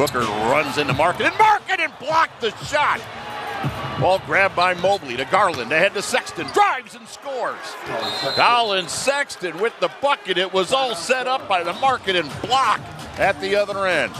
Booker runs into Markkanen Market and blocked the shot. Ball grabbed by Mobley to Garland, ahead to Sexton, drives and scores. Collin Sexton with the bucket. It was all set up by the Markkanen block at the other end.